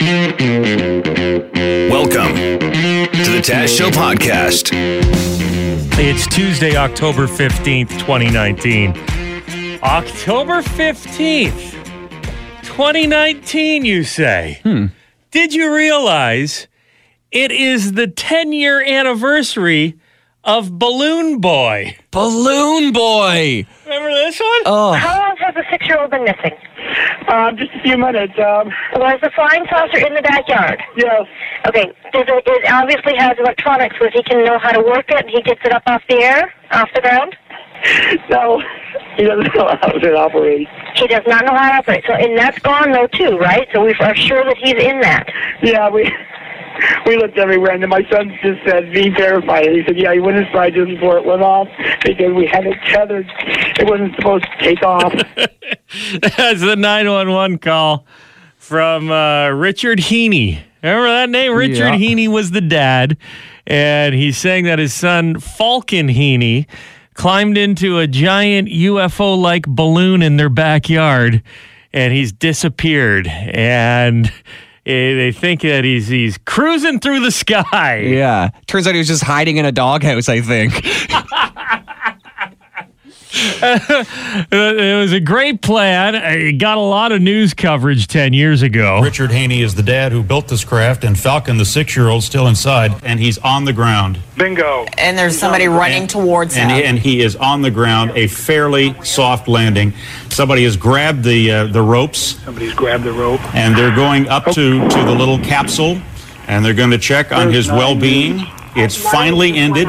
Welcome to the Taz Show podcast. It's Tuesday, October 15th, 2019. October 15th, 2019, you say? Hmm. Did you realize it is the 10 year anniversary of Balloon Boy? Balloon Boy. Remember this one? Oh, How long has the six-year-old been missing? Um, just a few minutes. Um, Was the flying saucer in the backyard? yes. Okay. Does it, it obviously has electronics, so he can know how to work it. and He gets it up off the air, off the ground. No, he doesn't know how it operates. He does not know how to operate. So, and that's gone though too, right? So we are sure that he's in that. Yeah, we we looked everywhere, and then my son just said, "Be terrified." And he said, "Yeah, he went inside just before it went off because we had it tethered. It wasn't supposed to take off." That's the 911 call from uh, Richard Heene. Remember that name? Richard Yeah. Heene was the dad, and he's saying that his son, Falcon Heene, climbed into a giant UFO like balloon in their backyard and he's disappeared. And Eh, they think that he's he's cruising through the sky. yeah. Turns out he was just hiding in a doghouse, I think. Uh, It was a great plan. It got a lot of news coverage 10 years ago. Richard Heene is the dad who built this craft, and Falcon, the six-year-old, still inside, and he's on the ground. Bingo. and there's somebody running towards him. And he, and he is on the ground, a fairly soft landing. Somebody has grabbed the uh, the ropes, Somebody's grabbed the rope. and they're going up to to the little capsule, and they're going to check on his well-being. It's finally ended.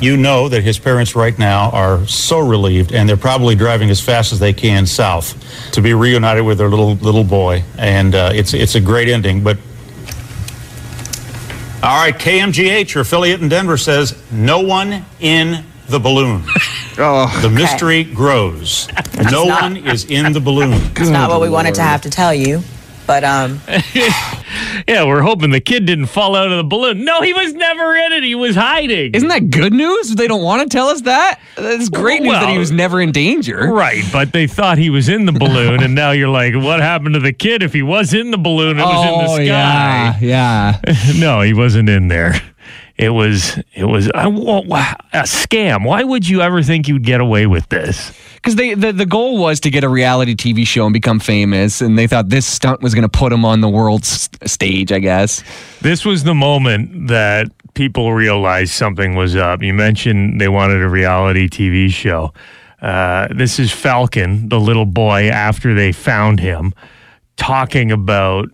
You know that his parents right now are so relieved, and they're probably driving as fast as they can south to be reunited with their little little boy. And uh, it's it's a great ending, but All right, KMGH, your affiliate in Denver, says no one in the balloon. Oh, The mystery grows. No not- one is in the balloon. it's not what we wanted to have to tell you, but um, Yeah, we're hoping the kid didn't fall out of the balloon. No, he was never in it. He was hiding. isn't that good news? They don't want to tell us that? That's great news that he was never in danger. Right, but they thought he was in the balloon, and now you're like, what happened to the kid if he was in the balloon and was in the Oh, sky? yeah. Yeah. no, he wasn't in there. It was, it was wa- a scam. Why would you ever think you'd get away with this? Because they the, the goal was to get a reality TV show and become famous, and they thought this stunt was going to put them on the world s- stage, I guess. This was the moment that people realized something was up. You mentioned they wanted a reality TV show. Uh, this is Falcon, the little boy, after they found him, talking about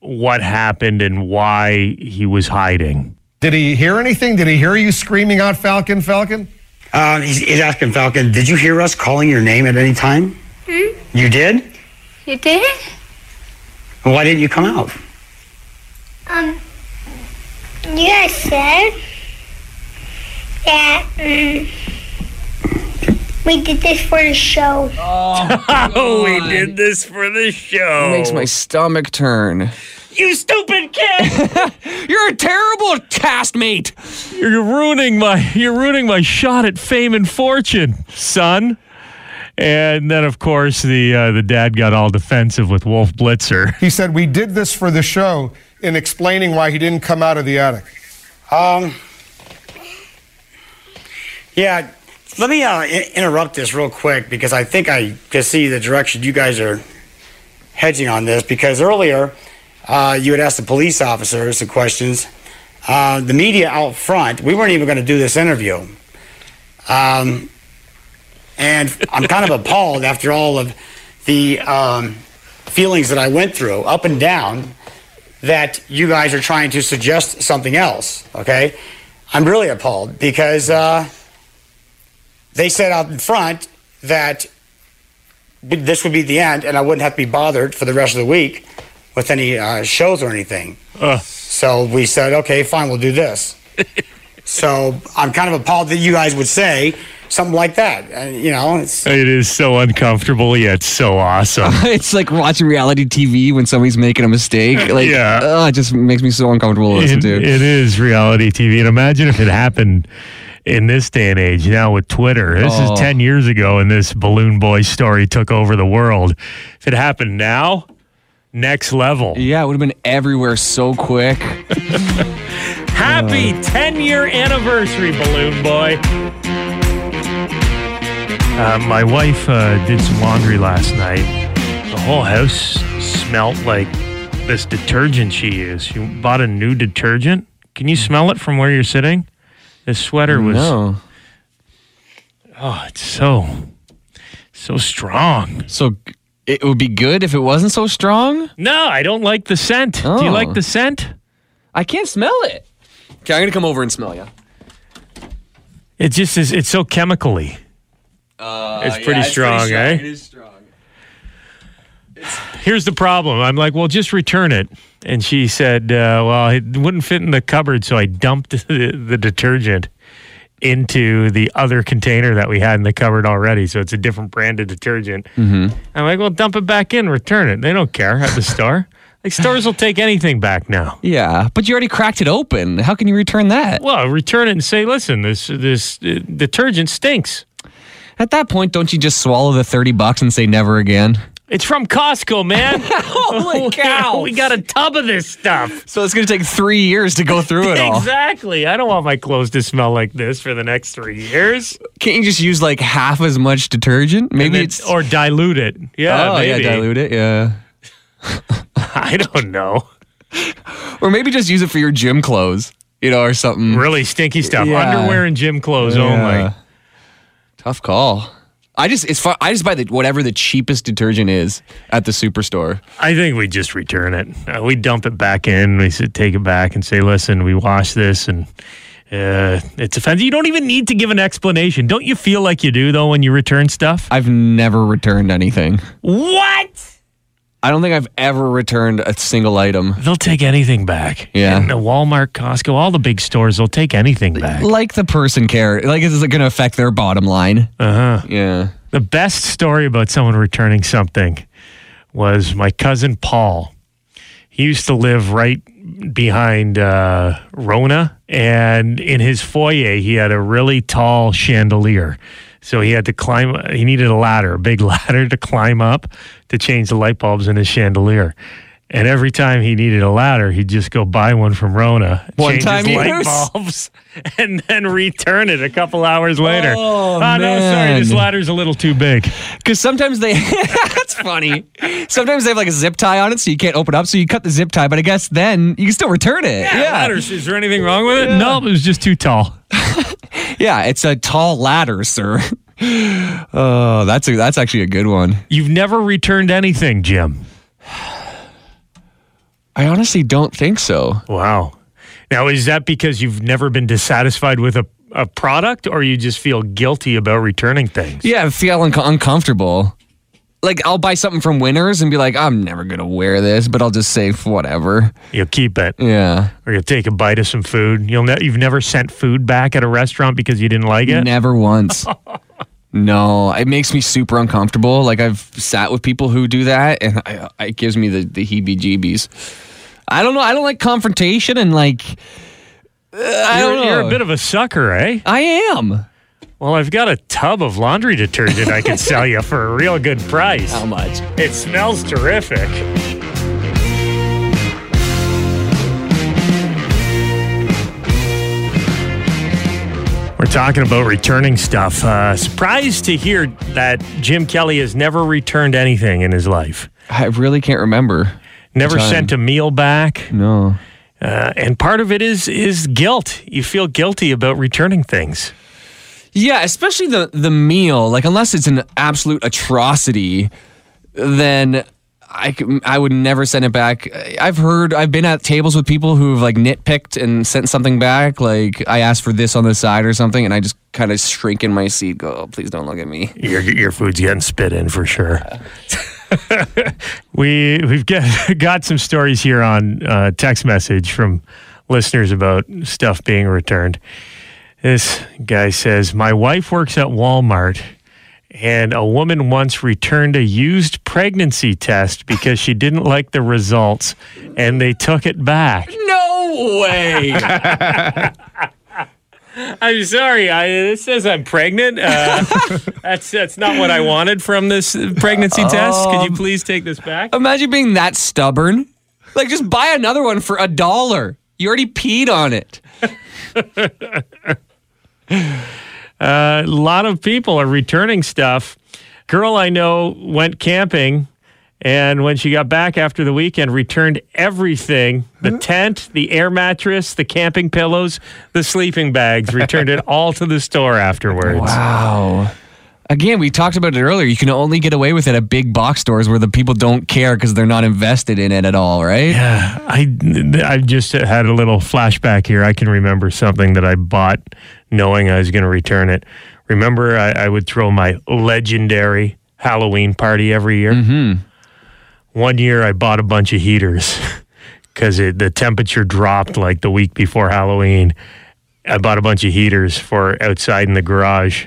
what happened and why he was hiding. Did he hear anything? Did he hear you screaming out Falcon, Falcon? Uh, he's, he's asking Falcon, did you hear us calling your name at any time? You did? You did? Well, why didn't you come out? Um, you guys said that um, we did this for the show. Oh, we did this for the show. It makes my stomach turn. You stupid kid! You're a terrible castmate. you're ruining my you're ruining my shot at fame and fortune, son. And then, of course, the uh, the dad got all defensive with Wolf Blitzer. He said, We did this for the show in explaining why he didn't come out of the attic. Um, yeah, let me uh, I- interrupt this real quick because I think I can see the direction you guys are hedging on this. Because earlier, uh, you would ask the police officers some questions. Uh, the media out front, we weren't even going to do this interview. Um, and I'm kind of appalled after all of the um, feelings that I went through, up and down, that you guys are trying to suggest something else. Okay, I'm really appalled because uh, they said out in front that this would be the end, and I wouldn't have to be bothered for the rest of the week with any uh, shows or anything. So we said, okay, fine, we'll do this. so I'm kind of appalled that you guys would say something like that. And, you know, it's It is so uncomfortable, yet so awesome. it's like watching reality TV when somebody's making a mistake. Like, Yeah. uh, it just makes me so uncomfortable to It- to. it is reality TV. And imagine if it happened in this day and age now with Twitter. This Oh. is 10 years ago and this Balloon Boy story took over the world. If it happened now, next level. Yeah, it would have been everywhere so quick. Happy 10 year anniversary, Balloon Boy. Uh, my wife uh, did some laundry last night. The whole house smelled like this detergent she used. She bought a new detergent. Can you smell it from where you're sitting? This sweater was. No. Oh, it's so, so strong. So it would be good if it wasn't so strong? No, I don't like the scent. Do you Oh. like the scent? I can't smell it. Okay, I'm going to come over and smell you. It just is. It's so chemically. Uh, It's pretty strong, eh? It is strong. Here's the problem. I'm like, well, just return it. And she said, uh, well, it wouldn't fit in the cupboard, so I dumped the, the detergent into the other container that we had in the cupboard already. So it's a different brand of detergent. Mm-hmm. I'm like, well, dump it back in, return it. They don't care at the store. Like stores will take anything back now. Yeah, but you already cracked it open. How can you return that? Well, return it and say, listen, this this uh, detergent stinks. At that point, don't you just swallow the 30 bucks and say never again? It's from Costco, man. Holy cow. we got a tub of this stuff. So it's going to take three years to go through it all. Exactly. I don't want my clothes to smell like this for the next three years. Can't you just use like half as much detergent? Maybe then- it's. or dilute it. Yeah, oh, maybe. yeah, dilute it. Yeah. I don't know. Or maybe just use it for your gym clothes, you know, or something. Really stinky stuff. Yeah. Underwear and gym clothes Yeah. only. Tough call. I just it's fun. I just buy the whatever the cheapest detergent is at the superstore. I think we just return it. Uh, we dump it back in. We take it back and say, listen, we wash this and uh, it's offensive. You don't even need to give an explanation. Don't you feel like you do though when you return stuff? I've never returned anything. What? I don't think I've ever returned a single item. They'll take anything back. Yeah. And Walmart, Costco, all the big stores, they'll take anything back. Like the person care. Like is it going to affect their bottom line? Uh huh. Yeah. The best story about someone returning something was my cousin Paul. He used to live right behind uh, Rona, and in his foyer, he had a really tall chandelier. So he had to climb, he needed a ladder, a big ladder to climb up to change the light bulbs in his chandelier. And every time he needed a ladder, he'd just go buy one from Rona, One change time his light use? bulbs, and then return it a couple hours oh, later. Oh, no, sorry, this ladder's a little too big. Because sometimes they, that's funny. Sometimes they have like a zip tie on it, so you can't open up. So you cut the zip tie, but I guess then you can still return it. Yeah, ladders. Is there anything wrong with it? No, it was just too tall. Yeah, it's a tall ladder, sir. Oh, that's a, that's actually a good one. You've never returned anything, Jim. I honestly don't think so. Wow. Now, is that because you've never been dissatisfied with a, a product or you just feel guilty about returning things? Yeah, I feel unco- uncomfortable. Like I'll buy something from Winners and be like, I'm never gonna wear this, but I'll just say whatever. You'll keep it. Yeah, Or you'll take a bite of some food. You'll ne- you've never sent food back at a restaurant because you didn't like it? never once. no, it makes me super uncomfortable. Like I've sat with people who do that, and I, it gives me the the heebie-jeebies. I don't know. I don't like confrontation and like. uh, I you're, don't know. you're a bit of a sucker, eh? I am. Well, I've got a tub of laundry detergent I can sell you for a real good price. How much? It smells terrific. We're talking about returning stuff. Uh, surprised to hear that Jim Kelly has never returned anything in his life. I really can't remember. Never sent a meal back. No. Uh, and part of it is is guilt. You feel guilty about returning things. Yeah, especially the the meal. Like unless it's an absolute atrocity, then I, I would never send it back. I've heard I've been at tables with people who've like nitpicked and sent something back. Like I asked for this on the side or something, and I just kind of shrink in my seat. Go, oh, please don't look at me. Your your food's getting spit in for sure. we we've got got some stories here on uh, text message from listeners about stuff being returned. This guy says, "My wife works at Walmart." And a woman once returned a used pregnancy test because she didn't like the results and they took it back. No way. I'm sorry. I, it says I'm pregnant. Uh, that's that's not what I wanted from this pregnancy test. Could you please take this back? Imagine being that stubborn. Like, just buy another one for a dollar. You already peed on it. A lot of people are returning stuff. Girl I know went camping, and when she got back after the weekend, returned everything the tent, the air mattress, the camping pillows, the sleeping bags, returned it all to the store afterwards. Wow. Again, we talked about it earlier. You can only get away with it at big box stores where the people don't care because they're not invested in it at all, right? Yeah. I, I just had a little flashback here. I can remember something that I bought knowing I was going to return it. Remember, I, I would throw my legendary Halloween party every year? Mm-hmm. One year, I bought a bunch of heaters because the temperature dropped like the week before Halloween. I bought a bunch of heaters for outside in the garage.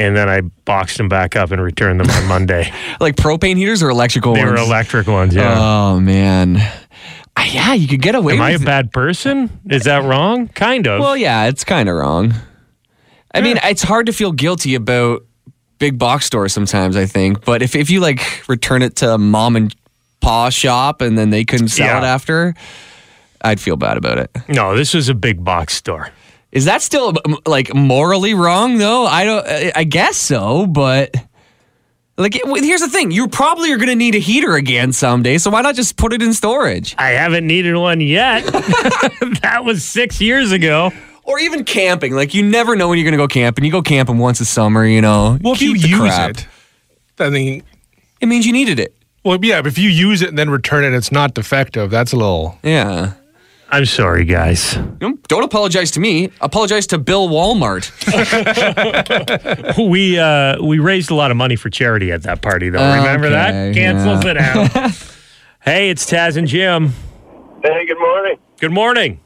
And then I boxed them back up and returned them on Monday. Like propane heaters or electrical they ones? were electric ones, yeah. Oh, man. Ah, yeah, you could get away. Am I a it. bad person? Is that wrong? Kind of. Well, yeah, it's kind of wrong. I mean, it's hard to feel guilty about big box stores sometimes, I think. But if, if you like return it to a mom and pa shop and then they couldn't sell Yeah. it after, I'd feel bad about it. No, this was a big box store. Is that still like morally wrong though? I don't. I- I guess so, but like, it- well, here's the thing: you probably are going to need a heater again someday. So why not just put it in storage? I haven't needed one yet. that was six years ago. Or even camping. Like, you never know when you're going to go camping. You go camping once a summer, you know. Well, if you keep the use crap. it, I mean, it means you needed it. Well, yeah, but if you use it and then return it, it's not defective. That's a little. Yeah. I'm sorry, guys. Don't don't apologize to me. Apologize to Bill Walmart. we uh, we raised a lot of money for charity at that party, though. Remember that? Cancels yeah. it out. hey, it's Taz and Jim. Hey, good morning. Good morning.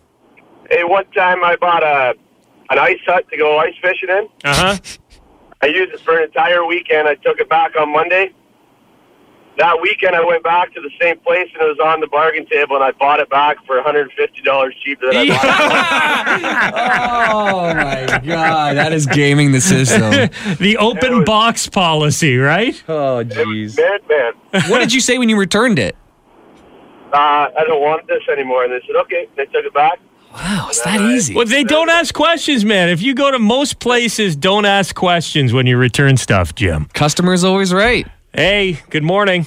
Hey, one time I bought a an ice hut to go ice fishing in. Uh huh. I used it for an entire weekend. I took it back on Monday. That weekend, I went back to the same place and it was on the bargain table, and I bought it back for $150 cheaper than I bought it. oh my god, that is gaming the system. the open box policy, right? Oh, jeez. it. Man, man, What did you say when you returned it? uh, I don't want this anymore. And they said, okay. They took it back. Wow, it's that easy. Well, they don't ask questions, man. If you go to most places, don't ask questions when you return stuff, Jim. Customer's always right. Hey, good morning.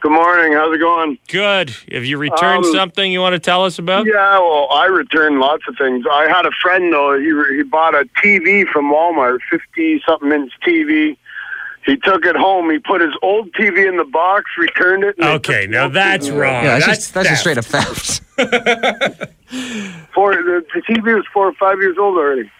Good morning. How's it going? Good. Have you returned Um, something you want to tell us about? Yeah, well, I return lots of things. I had a friend though. He he bought a TV from Walmart, fifty something inch TV. He took it home. He put his old TV in the box, returned it. and Okay, now that's TV. wrong. Yeah, that's, that's just that's just straight theft. up theft. Four, the, the TV was four or five years old already.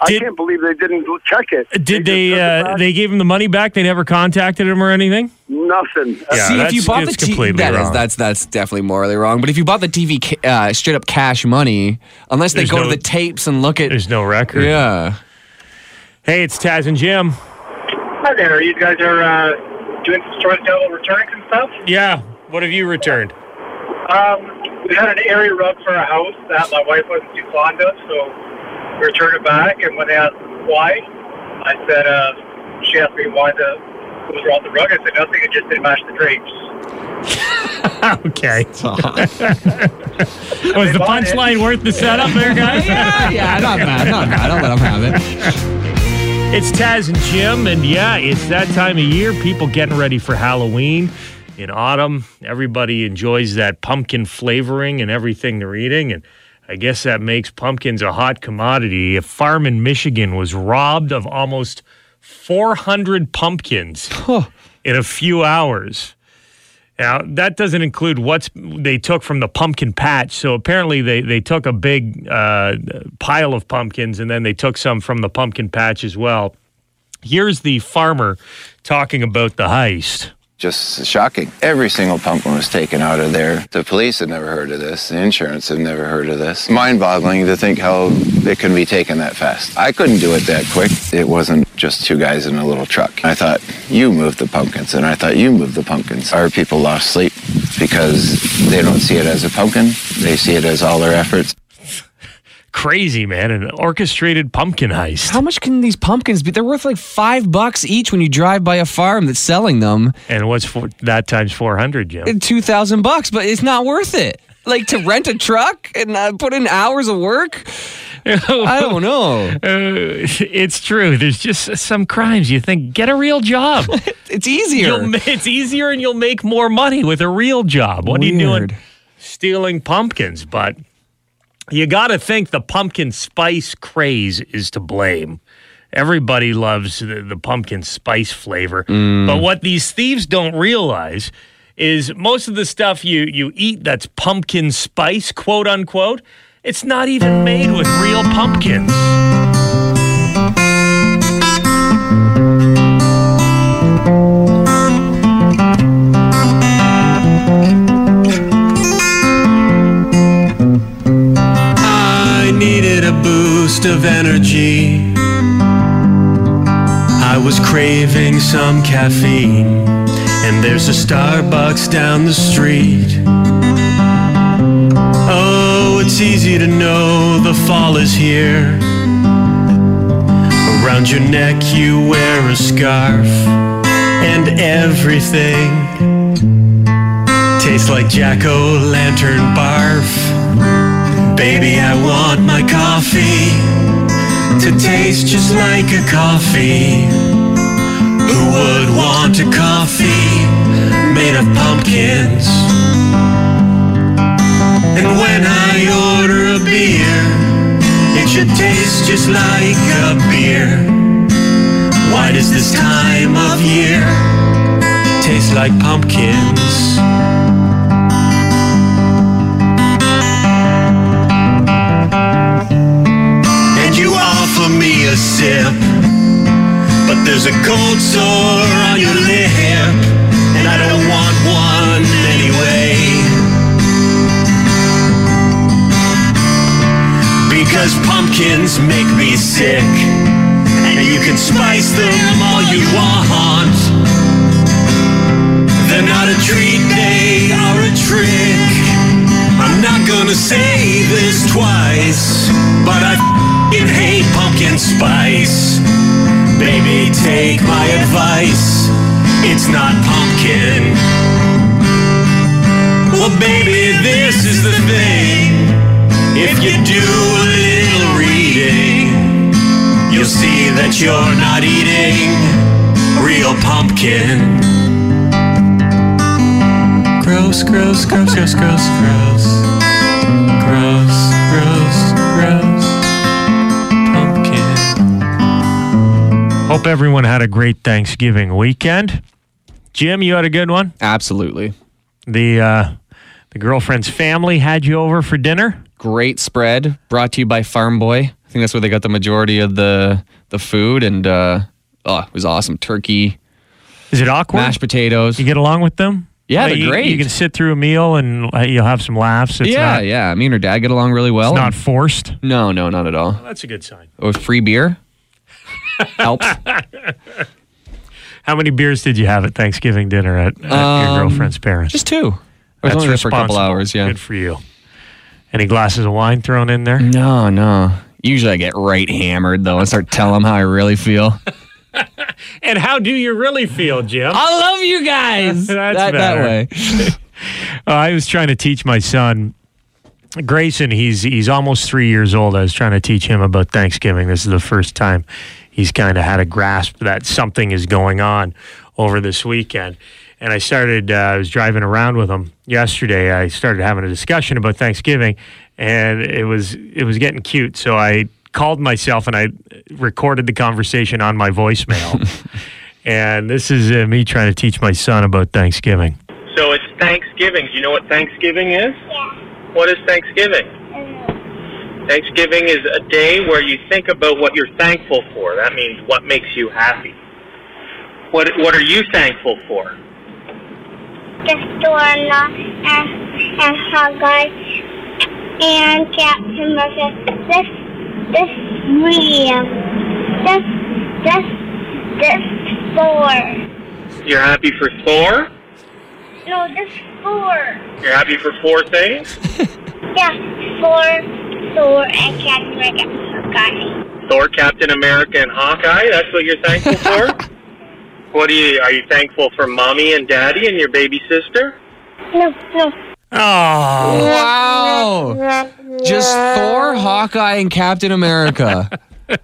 I can't believe they didn't check it. Did just they? Uh, they gave him the money back. They never contacted him or anything. Nothing. Yeah, See, if you bought the TV, completely that is- wrong. that's that's definitely morally wrong. But if you bought the TV uh, straight up cash money, unless they There's go no- to the tapes and look at, There's no record. yeah. Hey, it's Taz and Jim. Hi there. You guys are uh, doing some storytelling returns and stuff? Yeah. What have you returned? Um, we had an area rug for our house that my wife wasn't too fond of, so we returned it back. And when they asked why, I said, uh, she asked me why the what was wrong with the rug. I said nothing. It just didn't match the drapes. okay. Was the punchline worth the setup there, guys? yeah, yeah, not bad, not bad. I'll let them have it. It's Taz and Jim, and yeah, it's that time of year. People getting ready for Halloween in autumn. Everybody enjoys that pumpkin flavoring and everything they're eating, and I guess that makes pumpkins a hot commodity. A farm in Michigan was robbed of almost 400 pumpkins in a few hours. Now, that doesn't include what they took from the pumpkin patch. So apparently, they, they took a big uh, pile of pumpkins and then they took some from the pumpkin patch as well. Here's the farmer talking about the heist. Just shocking. Every single pumpkin was taken out of there. The police had never heard of this. The insurance had never heard of this. Mind boggling to think how it can be taken that fast. I couldn't do it that quick. It wasn't just two guys in a little truck. I thought, you moved the pumpkins. And I thought, you moved the pumpkins. Our people lost sleep because they don't see it as a pumpkin. They see it as all their efforts. Crazy, man. An orchestrated pumpkin heist. How much can these pumpkins be? They're worth like five bucks each when you drive by a farm that's selling them. And what's for, that times 400, Jim? Two thousand bucks, but it's not worth it. Like to rent a truck and uh, put in hours of work. I don't know. Uh, it's true. There's just some crimes you think get a real job. it's easier. You'll it's easier, and you'll make more money with a real job. What are you doing? Stealing pumpkins, but you got to think the pumpkin spice craze is to blame. Everybody loves the, the pumpkin spice flavor, mm. but what these thieves don't realize is most of the stuff you you eat that's pumpkin spice, quote unquote. It's not even made with real pumpkins. Of energy. I was craving some caffeine, and there's a Starbucks down the street. Oh, it's easy to know the fall is here. Around your neck, you wear a scarf, and everything tastes like jack o' lantern barf. Baby, I want my coffee to taste just like a coffee. Who would want a coffee made of pumpkins? And when I order a beer, it should taste just like a beer. Why does this time of year taste like pumpkins? There's a cold sore on your lip, and I don't want one anyway. Because pumpkins make me sick, and you can spice them all you want. They're not a treat, they are a trick. I'm not gonna say this twice, but I hate pumpkin spice. Baby, take my advice. It's not pumpkin. Well, baby, this is the thing. If you do a little reading, you'll see that you're not eating real pumpkin. Gross, gross, gross, gross, gross, gross. Hope everyone had a great Thanksgiving weekend. Jim, you had a good one. Absolutely. The uh, the girlfriend's family had you over for dinner. Great spread brought to you by Farm Boy. I think that's where they got the majority of the the food, and uh, oh, it was awesome. Turkey, Is it awkward? mashed potatoes. You get along with them? Yeah, Like, they're you, great. You can sit through a meal and uh, you'll have some laughs. It's yeah, not, yeah. Me and her dad get along really well. It's not forced. No, no, not at all. That's a good sign. With free beer helps. How many beers did you have at Thanksgiving dinner at, at Um, your girlfriend's parents? Just two. I was That's only there for a couple hours. Yeah. Good for you. Any glasses of wine thrown in there? No, no. Usually I get right hammered though and start telling them how I really feel. And how do you really feel, Jim? I love you guys. That's that, that way. Uh, I was trying to teach my son Grayson. He's he's almost three years old. I was trying to teach him about Thanksgiving. This is the first time he's kind of had a grasp that something is going on over this weekend. And I started. Uh, I was driving around with him yesterday. I started having a discussion about Thanksgiving, and it was it was getting cute. So I called myself and I recorded the conversation on my voicemail. and this is uh, me trying to teach my son about Thanksgiving. So it's Thanksgiving. Do you know what Thanksgiving is? Yeah. What is Thanksgiving? Thanksgiving is a day where you think about what you're thankful for. That means what makes you happy. What What are you thankful for? Doorknob and and Hogwarts and Captain Murphy. This this William. This this this four. You're happy for Thor. No, this four. You're happy for four things. Yeah, four Thor and Captain America. Hawkeye. Thor, Captain America, and Hawkeye. That's what you're thankful for. what are you? Are you thankful for mommy and daddy and your baby sister? No, no. Oh. Wow. Just Thor, Hawkeye, and Captain America.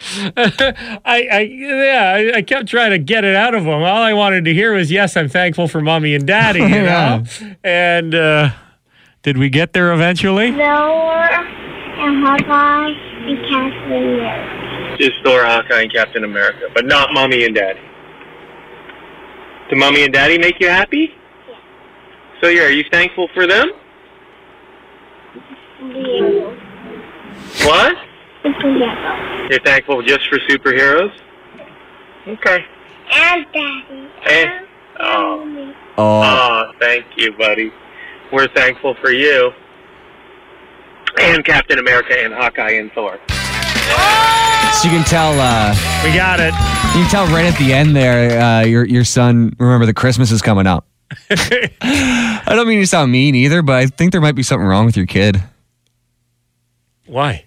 I, I yeah, I, I kept trying to get it out of him. All I wanted to hear was, "Yes, I'm thankful for mommy and daddy." You Yeah. know, and uh, did we get there eventually? Thor and Hawkeye and Captain America. Just Thor, Hawkeye, and Captain America, but not mommy and daddy. Do mommy and daddy make you happy? So yeah, are you thankful for them? Leo. What? Leo. You're thankful just for superheroes? Okay. And Daddy. And Oh. Oh. Oh, thank you, buddy. We're thankful for you. And Captain America and Hawkeye and Thor. So you can tell. Uh, we got it. You can tell right at the end there. Uh, your your son. Remember, the Christmas is coming up. I don't mean to sound mean either, but I think there might be something wrong with your kid. Why?